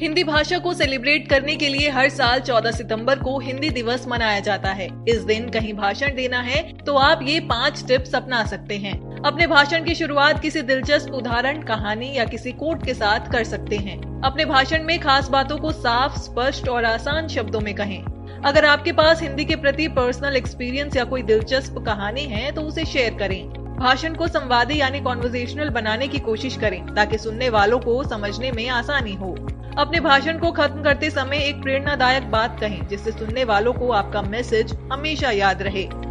हिंदी भाषा को सेलिब्रेट करने के लिए हर साल 14 सितंबर को हिंदी दिवस मनाया जाता है। इस दिन कहीं भाषण देना है तो आप ये पाँच टिप्स अपना सकते हैं। अपने भाषण की शुरुआत किसी दिलचस्प उदाहरण, कहानी या किसी कोट के साथ कर सकते हैं। अपने भाषण में खास बातों को साफ़, स्पष्ट और आसान शब्दों में कहें। अगर आपके पास हिंदी के प्रति पर्सनल एक्सपीरियंस या कोई दिलचस्प कहानी है तो उसे शेयर करें। भाषण को संवादी यानी कॉन्वर्जेशनल बनाने की कोशिश करें, ताकि सुनने वालों को समझने में आसानी हो। अपने भाषण को खत्म करते समय एक प्रेरणादायक बात कहें, जिससे सुनने वालों को आपका मैसेज हमेशा याद रहे।